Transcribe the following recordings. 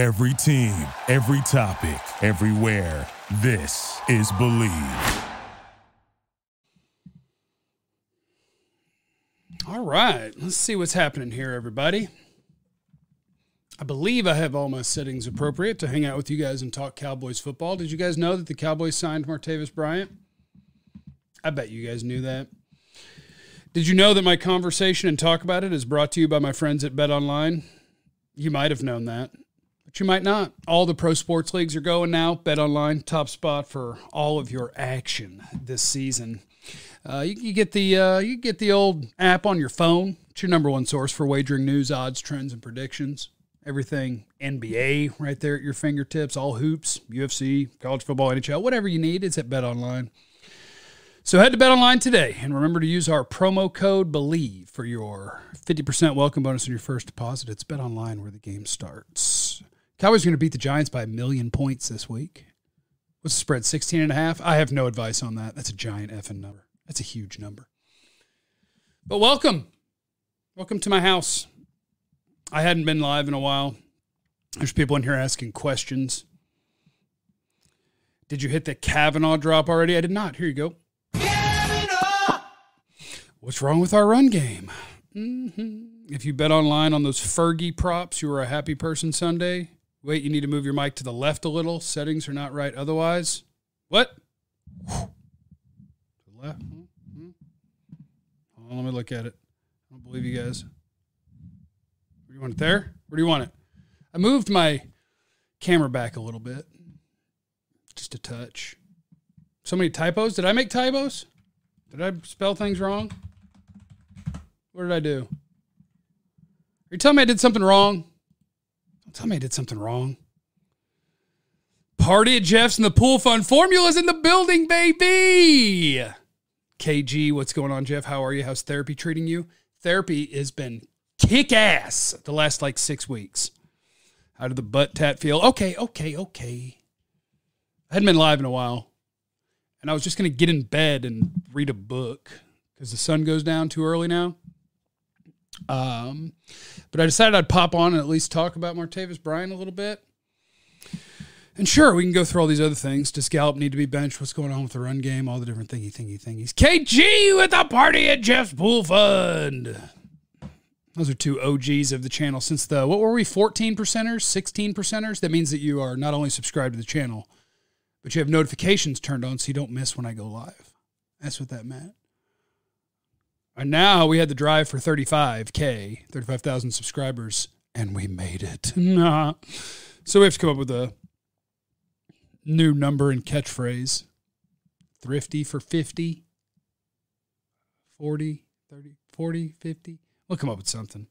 Every team, every topic, everywhere. This is Bleav. All right, let's see what's happening here, everybody. I believe I have all my settings appropriate to hang out with you guys and talk Cowboys football. Did you guys know that the Cowboys signed Martavis Bryant? I bet you guys knew that. Did you know that my conversation and talk about it is brought to you by my friends at BetOnline? You might have known that, but you might not. All the pro sports leagues are going now. BetOnline, top spot for all of your action this season. Uh, you, you, get the uh, you get the old app on your phone. It's your number one source for wagering news, odds, trends, and predictions. Everything NBA right there at your fingertips. All hoops, UFC, college football, NHL, whatever you need, it's at BetOnline. So head to BetOnline today and remember to use our promo code BLEAV for your 50% welcome bonus on your first deposit. It's BetOnline where the game starts. Cowboys going to beat the Giants by a million points this week. What's the spread? 16 and a half? I have no advice on that. That's a giant effing number. That's a huge number. But welcome. Welcome to my house. I hadn't been live in a while. There's people in here asking questions. Did you hit the Kavanaugh drop already? I did not. Here you go. Kavanaugh! What's wrong with our run game? Mm-hmm. If you bet online on those Fergie props, you were a happy person Sunday. Wait, you need to move your mic to the left a little. Settings are not right otherwise. What? To the left. Mm-hmm. On, let me look at it. I don't believe you guys. Where do you want it there? Where do you want it? I moved my camera back a little bit. Just a touch. So many typos. Did I make typos? Did I spell things wrong? What did I do? Are you telling me I did something wrong? I did something wrong. Party at Jeff's and the pool fund formulas in the building, baby. KG, what's going on, Jeff? How are you? How's therapy treating you? Therapy has been kick ass the last like six weeks. How did the butt tat feel? Okay, okay, okay. I hadn't been live in a while. And I was just going to get in bed and read a book because the sun goes down too early now. Um, but I decided I'd pop on and at least talk about Martavis Bryant a little bit. And sure, we can go through all these other things. Does Gallup need to be benched? What's going on with the run game? All the different thingy, thingy, thingies. KG with a party at Jeff's Pool Fund. Those are two OGs of the channel since the, what were we, 14 percenters, 16 percenters? That means that you are not only subscribed to the channel, but you have notifications turned on so you don't miss when I go live. That's what that meant. And now we had the drive for 35K, 35,000 subscribers, and we made it. Nah. So we have to come up with a new number and catchphrase. Thrifty for 50, 40, 30, 40, 50. We'll come up with something.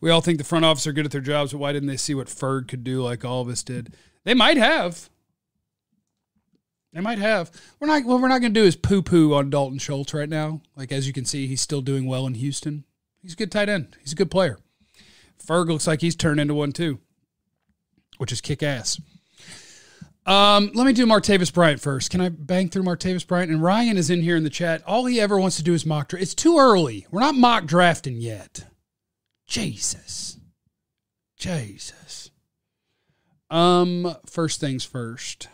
We all think the front office are good at their jobs, but why didn't they see what Ferg could do like all of us did? They might have. They might have. We're not. What we're not going to do is poo poo on Dalton Schultz right now. Like as you can see, he's still doing well in Houston. He's a good tight end. He's a good player. Ferg looks like he's turned into one too, which is kick ass. Um, let me do Martavis Bryant first. Can I bang through Martavis Bryant? And Ryan is in here in the chat. All he ever wants to do is mock draft. It's too early. We're not mock drafting yet. Jesus. Jesus. Um, first things first.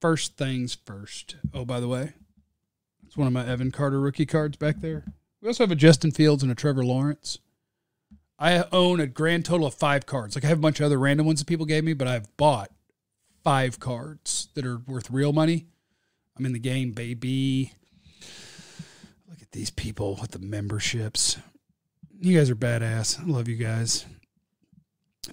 First things first. Oh, by the way, it's one of my Evan Carter rookie cards back there. We also have a Justin Fields and a Trevor Lawrence. I own a grand total of five cards. Like I have a bunch of other random ones that people gave me, but I've bought five cards that are worth real money. I'm in the game, baby. Look at these people with the memberships. You guys are badass. I love you guys.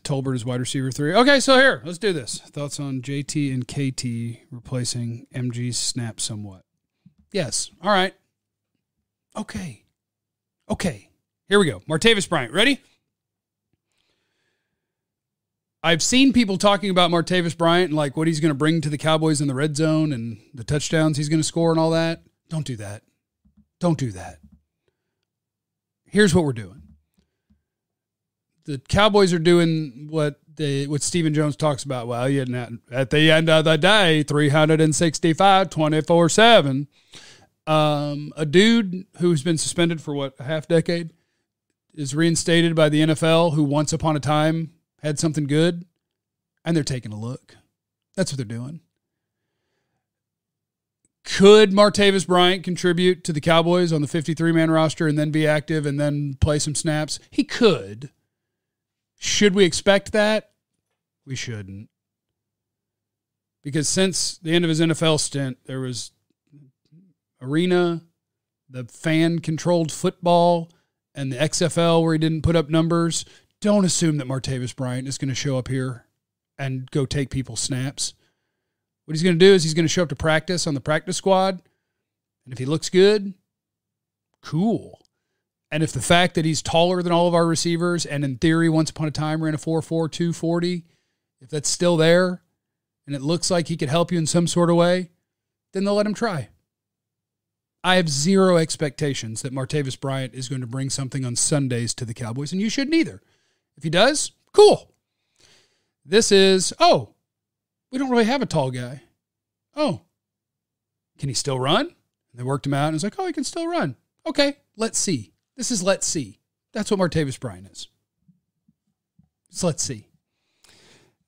Tolbert is wide receiver three. Okay, so here, let's do this. Thoughts on JT and KT replacing MG's snap somewhat? Yes. All right. Okay. Okay. Here we go. Martavis Bryant. Ready? I've seen people talking about Martavis Bryant and like what he's going to bring to the Cowboys in the red zone and the touchdowns he's going to score and all that. Don't do that. Don't do that. Here's what we're doing. The Cowboys are doing what they what Stephen Jones talks about. Well, you know, at the end of the day, 365, 24 7. Um, a dude who's been suspended for what, a half decade is reinstated by the NFL who once upon a time had something good and they're taking a look. That's what they're doing. Could Martavis Bryant contribute to the Cowboys on the 53 man roster and then be active and then play some snaps? He could. Should we expect that? We shouldn't. Because since the end of his NFL stint, there was arena, the fan controlled football, and the XFL where he didn't put up numbers. Don't assume that Martavis Bryant is going to show up here and go take people's snaps. What he's going to do is he's going to show up to practice on the practice squad. And if he looks good, cool. And if the fact that he's taller than all of our receivers and in theory once upon a time ran a 4.4 240, if that's still there and it looks like he could help you in some sort of way, then they'll let him try. I have zero expectations that Martavis Bryant is going to bring something on Sundays to the Cowboys, and you shouldn't either. If he does, cool. This is, oh, we don't really have a tall guy. Oh, can he still run? And they worked him out and it's like, oh, he can still run. Okay, let's see. This is let's see. That's what Martavis Bryant is. So let's see.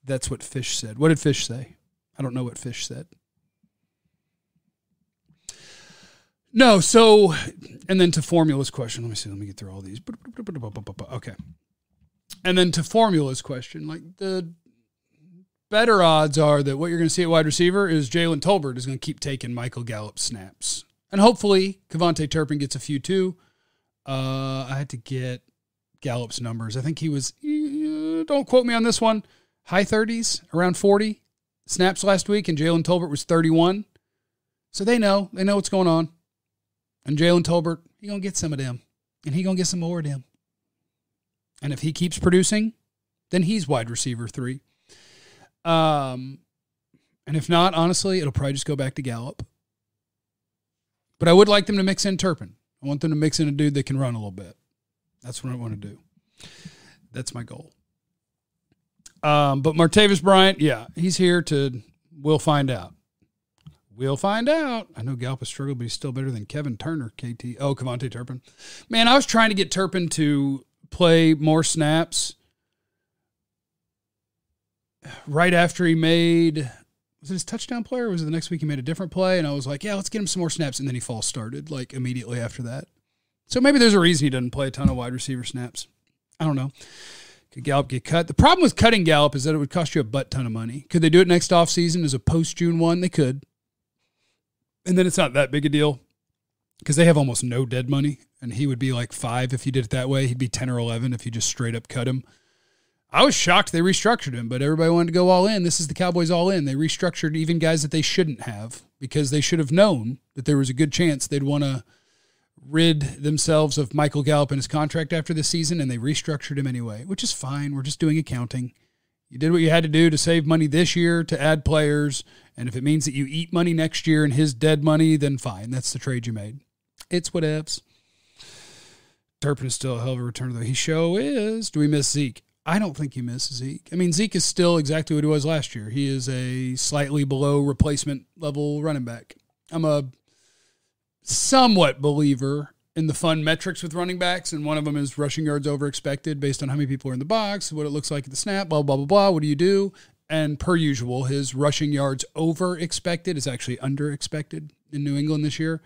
That's what Fish said. What did Fish say? I don't know what Fish said. No, so and then to Formula's question, let me see, let me get through all these. Okay. And then to Formula's question, like the better odds are that what you're going to see at wide receiver is Jalen Tolbert is going to keep taking Michael Gallup snaps. And hopefully KaVontae Turpin gets a few too. Uh, I had to get Gallup's numbers. I think he was, uh, don't quote me on this one, high 30s, around 40 snaps last week, and Jalen Tolbert was 31. So they know. They know what's going on. And Jalen Tolbert, he to get some of them. And he to get some more of them. And if he keeps producing, then he's wide receiver three. Um, and if not, honestly, it'll probably just go back to Gallup. But I would like them to mix in Turpin. I want them to mix in a dude that can run a little bit. That's what I want to do. That's my goal. Um, but Martavis Bryant, yeah, he's here to. We'll find out. We'll find out. I know Gallup has struggled, but he's still better than Kevin Turner, KT. Oh, KaVontae Turpin. Man, I was trying to get Turpin to play more snaps right after he made was it his touchdown play or was it the next week he made a different play? And I was like, yeah, let's get him some more snaps. And then he false started like immediately after that. So maybe there's a reason he doesn't play a ton of wide receiver snaps. I don't know. Could Gallup get cut? The problem with cutting Gallup is that it would cost you a butt ton of money. Could they do it next offseason as a post June one? They could. And then it's not that big a deal because they have almost no dead money. And he would be like five if you did it that way. He'd be 10 or 11 if you just straight up cut him. I was shocked they restructured him, but everybody wanted to go all in. This is the Cowboys all in. They restructured even guys that they shouldn't have because they should have known that there was a good chance they'd want to rid themselves of Michael Gallup and his contract after the season, and they restructured him anyway, which is fine. We're just doing accounting. You did what you had to do to save money this year to add players, and if it means that you eat money next year and his dead money, then fine. That's the trade you made. It's what whatevs. Turpin is still a hell of a return, though. He show is. Do we miss Zeke? I don't think you miss Zeke. I mean, Zeke is still exactly what he was last year. He is a slightly below replacement level running back. I'm a somewhat believer in the fun metrics with running backs, and one of them is rushing yards over expected based on how many people are in the box, what it looks like at the snap, blah, blah, blah, blah. What do you do? And per usual, his rushing yards over expected is actually under expected in New England this year.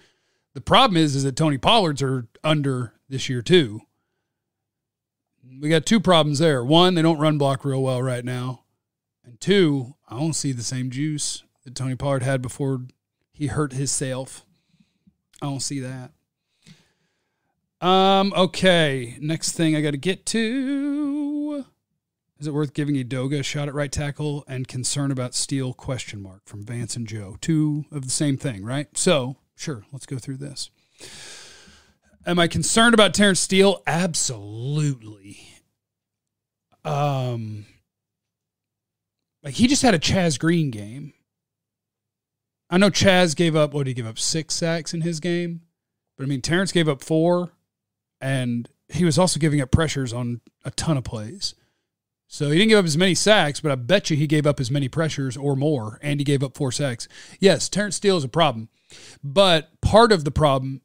The problem is, is that Tony Pollard's are under this year too we got two problems there. One, they don't run block real well right now. And two, I don't see the same juice that Tony Pollard had before he hurt himself. I don't see that. Um, okay. Next thing I got to get to. Is it worth giving Edoga a shot at right tackle and concern about Steele question mark from Vance and Joe? Two of the same thing, right? So, sure, let's go through this. Am I concerned about Terence Steele? Absolutely. Um, like he just had a Chaz Green game. I know Chaz gave up what did he give up six sacks in his game, but I mean Terence gave up four, and he was also giving up pressures on a ton of plays. So he didn't give up as many sacks, but I bet you he gave up as many pressures or more, and he gave up four sacks. Yes, Terence Steele is a problem, but part of the problem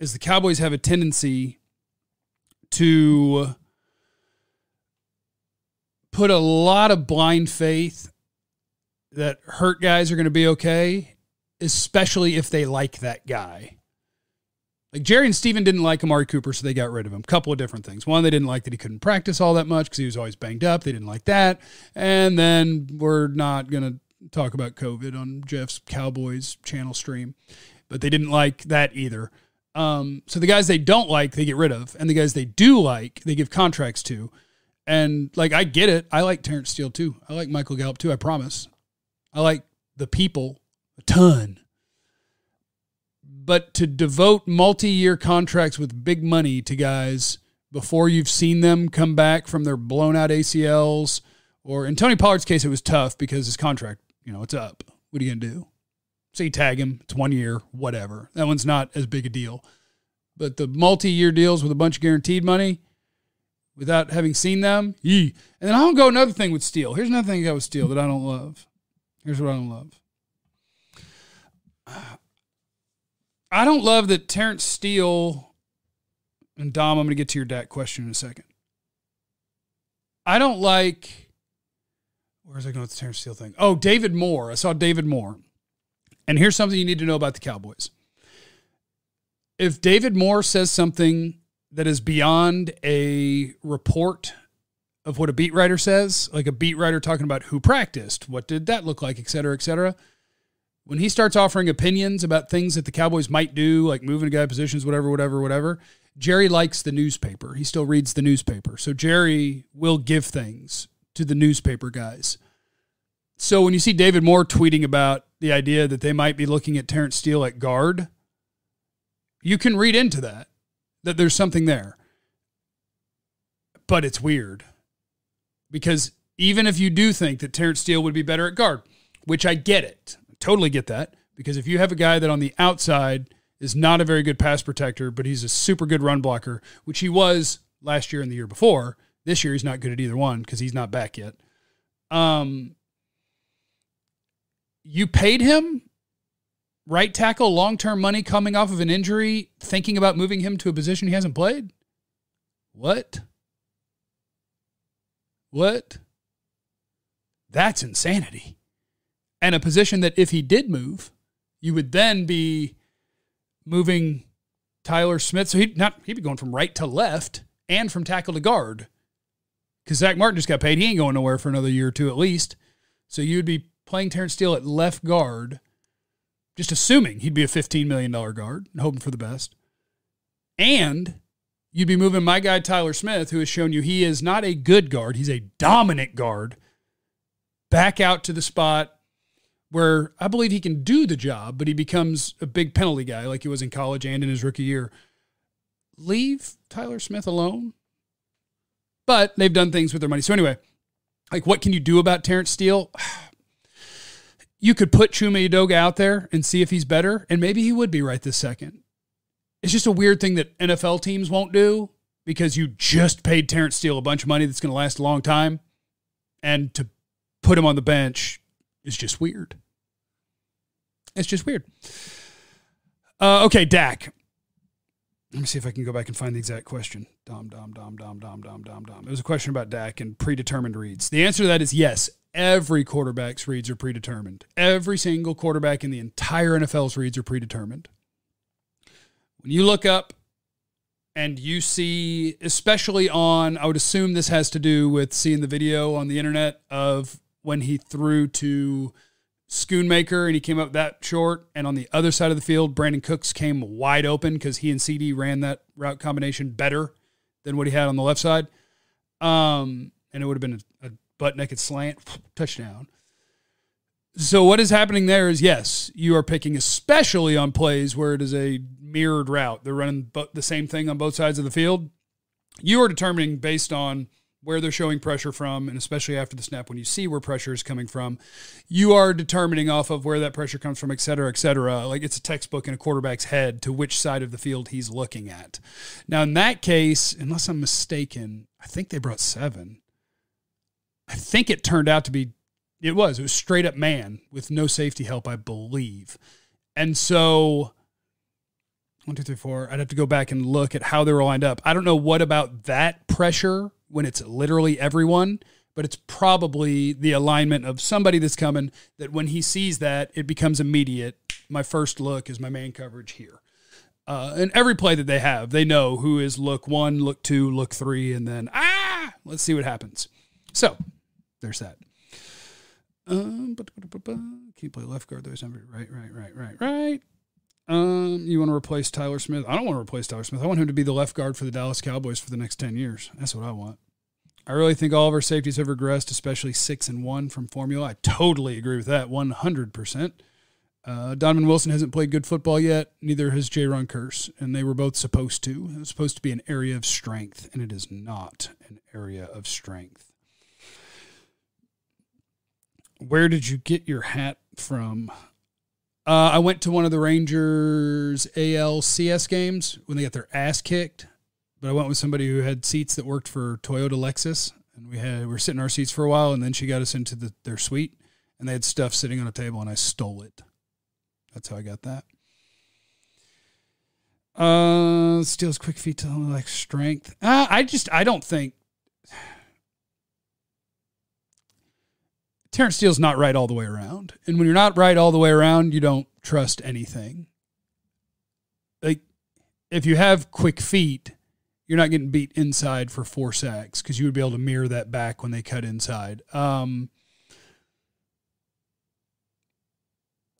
is the Cowboys have a tendency to put a lot of blind faith that hurt guys are going to be okay, especially if they like that guy. Like Jerry and Stephen didn't like Amari Cooper, so they got rid of him. Couple of different things. One, they didn't like that he couldn't practice all that much because he was always banged up. They didn't like that. And then we're not going to talk about COVID on Jeff's Cowboys channel stream, but they didn't like that either. Um, so the guys they don't like, they get rid of, and the guys they do like, they give contracts to. And like I get it, I like Terence Steele too. I like Michael Gallup too. I promise. I like the people a ton. But to devote multi-year contracts with big money to guys before you've seen them come back from their blown out ACLs, or in Tony Pollard's case, it was tough because his contract, you know, it's up. What are you gonna do? You tag him, it's one year, whatever. That one's not as big a deal. But the multi-year deals with a bunch of guaranteed money, without having seen them, yee. And then I'll go another thing with Steele. Here's another thing I with Steele that I don't love. Here's what I don't love. I don't love that Terence Steele and Dom. I'm going to get to your Dak question in a second. I don't like. Where's I going with the Terence Steele thing? Oh, David Moore. I saw David Moore. And here's something you need to know about the Cowboys. If David Moore says something that is beyond a report of what a beat writer says, like a beat writer talking about who practiced, what did that look like, et cetera, et cetera. When he starts offering opinions about things that the Cowboys might do, like moving a guy positions, whatever, whatever, whatever, Jerry likes the newspaper. He still reads the newspaper. So Jerry will give things to the newspaper guys. So when you see David Moore tweeting about the idea that they might be looking at Terence Steele at guard, you can read into that, that there's something there. But it's weird because even if you do think that Terence Steele would be better at guard, which I get it, totally get that, because if you have a guy that on the outside is not a very good pass protector, but he's a super good run blocker, which he was last year and the year before. This year he's not good at either one because he's not back yet. Um, you paid him right tackle long term money coming off of an injury, thinking about moving him to a position he hasn't played. What? What? That's insanity. And a position that if he did move, you would then be moving Tyler Smith. So he'd not he'd be going from right to left and from tackle to guard. Because Zack Martin just got paid. He ain't going nowhere for another year or two at least. So you'd be playing Terence Steele at left guard, just assuming he'd be a $15 million guard, and hoping for the best. And you'd be moving my guy Tyler Smith, who has shown you he is not a good guard, he's a dominant guard, back out to the spot where I believe he can do the job, but he becomes a big penalty guy like he was in college and in his rookie year. Leave Tyler Smith alone. But they've done things with their money. So anyway, like what can you do about Terence Steele? You could put Chuma Edoga out there and see if he's better, and maybe he would be right this second. It's just a weird thing that NFL teams won't do because you just paid Terence Steele a bunch of money that's going to last a long time. And to put him on the bench is just weird. It's just weird. Uh, okay, Dak. Let me see if I can go back and find the exact question. Dom, dom, dom, dom, dom, dom, dom, dom. It was a question about Dak and predetermined reads. The answer to that is yes. Every quarterback's reads are predetermined. Every single quarterback in the entire NFL's reads are predetermined. When you look up and you see, especially on, I would assume this has to do with seeing the video on the internet of when he threw to Schoonmaker and he came up that short. And on the other side of the field, Brandin Cooks came wide open because he and CD ran that route combination better than what he had on the left side. Um, and it would have been a, a butt naked slant touchdown. So what is happening there is yes, you are picking, especially on plays where it is a mirrored route. They're running the same thing on both sides of the field. You are determining based on where they're showing pressure from, and especially after the snap when you see where pressure is coming from, you are determining off of where that pressure comes from, et cetera, et cetera. Like it's a textbook in a quarterback's head to which side of the field he's looking at. Now, in that case, unless I'm mistaken, I think they brought seven. I think it turned out to be, it was, it was straight up man with no safety help, I believe. And so, one, two, three, four. I'd have to go back and look at how they were lined up. I don't know what about that pressure when it's literally everyone, but it's probably the alignment of somebody that's coming that when he sees that, it becomes immediate. My first look is my man coverage here. Uh, and every play that they have, they know who is look one, look two, look three, and then ah, let's see what happens. So there's that. Um, can you play left guard? There's number right, right, right, right, right. Um, you want to replace Tyler Smith? I don't want to replace Tyler Smith. I want him to be the left guard for the Dallas Cowboys for the next ten years. That's what I want. I really think all of our safeties have regressed, especially six and one from formula. I totally agree with that, one hundred percent. Uh, Donovan Wilson hasn't played good football yet. Neither has Jayron Kearse, and they were both supposed to. It was supposed to be an area of strength, and it is not an area of strength. Where did you get your hat from? Uh, I went to one of the Rangers ALCS games when they got their ass kicked, but I went with somebody who had seats that worked for Toyota Lexus, and we had we were sitting in our seats for a while, and then she got us into the, their suite, and they had stuff sitting on a table, and I stole it. That's how I got that. Uh, steals quick feet to like strength. Uh, I just I don't think Terence Steele's not right all the way around. And when you're not right all the way around, you don't trust anything. Like if you have quick feet, you're not getting beat inside for four sacks because you would be able to mirror that back when they cut inside. Um,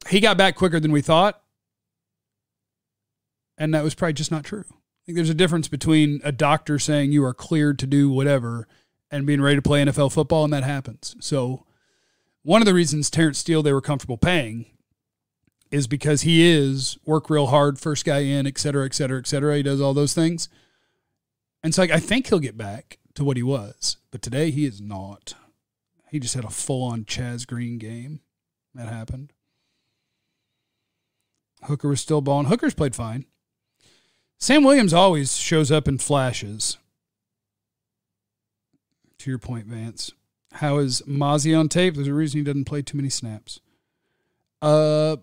he got back quicker than we thought. And that was probably just not true. I think there's a difference between a doctor saying you are cleared to do whatever and being ready to play NFL football, and that happens. So, one of the reasons Terence Steele they were comfortable paying is because he is work real hard, first guy in, et cetera, et cetera, et cetera. He does all those things. And so, like, I think he'll get back to what he was. But today, he is not. He just had a full on Chaz Green game. That happened. Hooker was still balling. Hooker's played fine. Sam Williams always shows up in flashes. To your point, Vance. How is Mazi on tape? There's a reason he doesn't play too many snaps. Uh,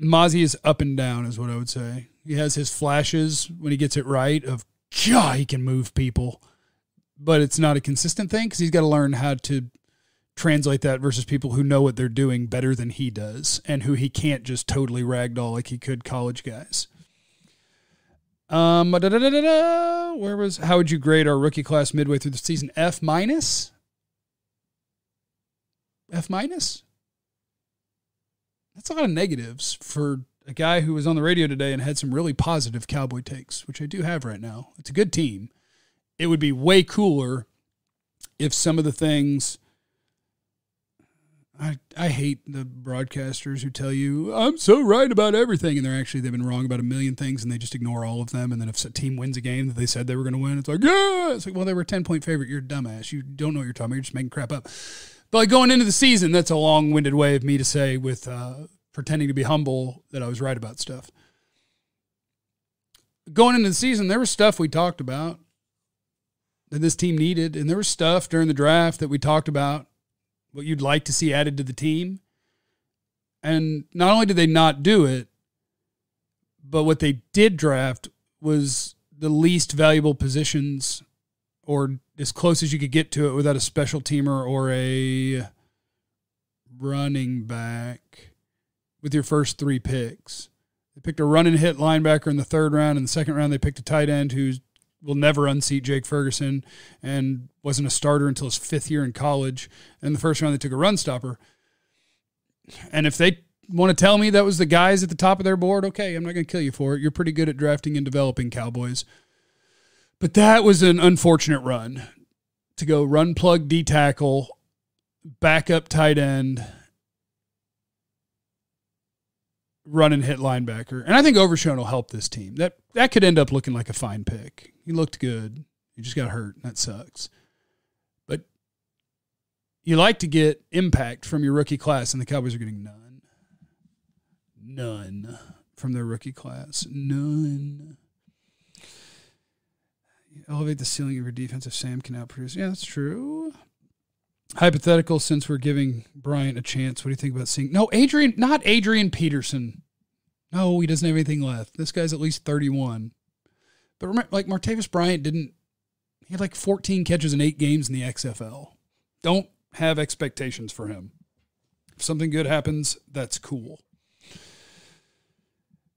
Mazi is up and down, is what I would say. He has his flashes when he gets it right of, God, he can move people. But it's not a consistent thing because he's got to learn how to translate that versus people who know what they're doing better than he does and who he can't just totally ragdoll like he could college guys. Um, where was how would you grade our rookie class midway through the season? F minus. F minus. That's a lot of negatives for a guy who was on the radio today and had some really positive cowboy takes, which I do have right now. It's a good team. It would be way cooler if some of the things I, I hate the broadcasters who tell you I'm so right about everything and they're actually they've been wrong about a million things and they just ignore all of them and then if a team wins a game that they said they were going to win it's like yeah it's like well they were a 10 point favorite you're a dumbass you don't know what you're talking about you're just making crap up but like going into the season that's a long-winded way of me to say with uh, pretending to be humble that I was right about stuff going into the season there was stuff we talked about that this team needed and there was stuff during the draft that we talked about what you'd like to see added to the team. And not only did they not do it, but what they did draft was the least valuable positions or as close as you could get to it without a special teamer or a running back with your first three picks. They picked a run and hit linebacker in the third round. In the second round, they picked a tight end who will never unseat Jake Ferguson and wasn't a starter until his fifth year in college. And the first round, they took a run stopper. And if they want to tell me that was the guys at the top of their board, okay, I'm not going to kill you for it. You're pretty good at drafting and developing Cowboys. But that was an unfortunate run to go run plug D tackle, backup tight end, run and hit linebacker. And I think Overshown will help this team. That that could end up looking like a fine pick. He looked good. He just got hurt. That sucks. But you like to get impact from your rookie class, and the Cowboys are getting none. None from their rookie class. None. Elevate the ceiling of your defense if Sam can outproduce. Yeah, that's true. Hypothetical, since we're giving Bryant a chance, what do you think about seeing? No, Adrian, not Adrian Peterson. No, he doesn't have anything left. This guy's at least 31. But remember, like Martavis Bryant didn't, he had like 14 catches in eight games in the XFL. Don't have expectations for him. If something good happens, that's cool.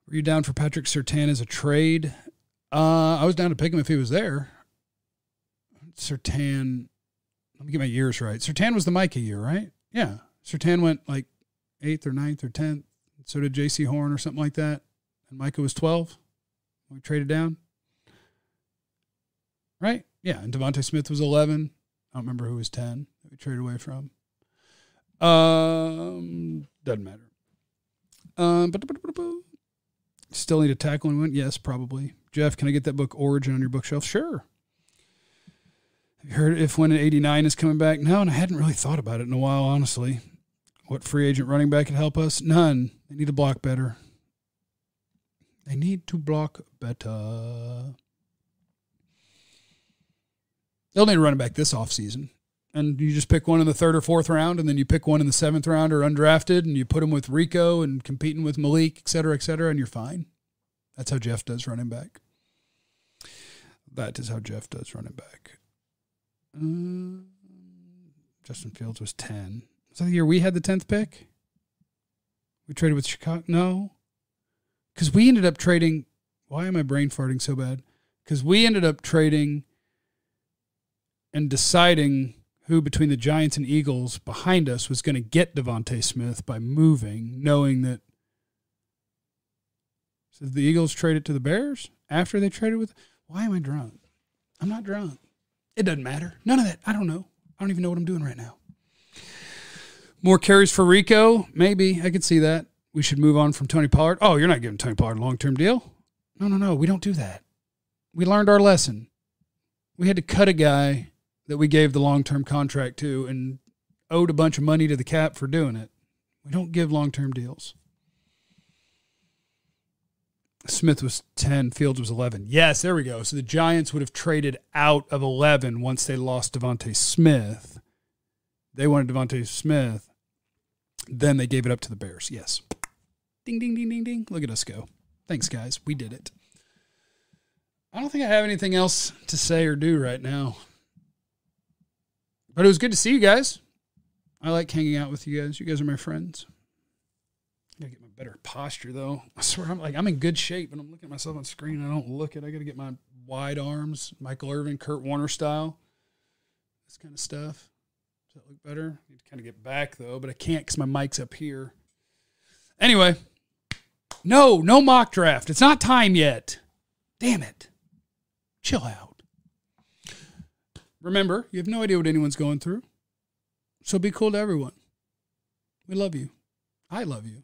Were you down for Patrick Surtain as a trade? Uh, I was down to pick him if he was there. Surtain, let me get my years right. Surtain was the Micah year, right? Yeah. Surtain went like eighth or ninth or tenth. So did Jaycee Horn or something like that. And Micah was 12 we traded down. Right? Yeah. And DeVonta Smith was 11. I don't remember who was 10 that we traded away from. Um, doesn't matter. Um, but still need a tackle and win? Yes, probably. Jeff, can I get that book Origin on your bookshelf? Sure. Have you heard if when an 89 is coming back? No, and I hadn't really thought about it in a while, honestly. What free agent running back could help us? None. They need to block better. They need to block better. They'll need a running back this offseason. And you just pick one in the third or fourth round, and then you pick one in the seventh round or undrafted, and you put them with Rico and competing with Malik, et cetera, et cetera, and you're fine. That's how Jeff does running back. That is how Jeff does running back. Uh, Justin Fields was 10. Was that the year we had the 10th pick? We traded with Chicago? No. Because we ended up trading. Why am I brain farting so bad? Because we ended up trading and deciding who between the Giants and Eagles behind us was going to get DeVonta Smith by moving, knowing that. So the Eagles traded to the Bears after they traded with. Why am I drunk? I'm not drunk. It doesn't matter. None of that. I don't know. I don't even know what I'm doing right now. More carries for Rico? Maybe. I could see that. We should move on from Tony Pollard. Oh, you're not giving Tony Pollard a long term deal? No, no, no. We don't do that. We learned our lesson. We had to cut a guy that we gave the long term contract to and owed a bunch of money to the cap for doing it. We don't give long term deals. Smith was 10, Fields was 11. Yes, there we go. So the Giants would have traded out of 11 once they lost DeVonta Smith. They wanted DeVonta Smith. Then they gave it up to the Bears. Yes. Ding, ding, ding, ding, ding. Look at us go. Thanks, guys. We did it. I don't think I have anything else to say or do right now. But it was good to see you guys. I like hanging out with you guys. You guys are my friends. I gotta get my better posture though. I swear I'm like I'm in good shape, and I'm looking at myself on screen. I don't look it. I gotta get my wide arms, Michael Irvin, Kurt Warner style. This kind of stuff. Does that look better? I need to kind of get back though, but I can't because my mic's up here. Anyway, no, no mock draft. It's not time yet. Damn it. Chill out. Remember, you have no idea what anyone's going through. So be cool to everyone. We love you. I love you.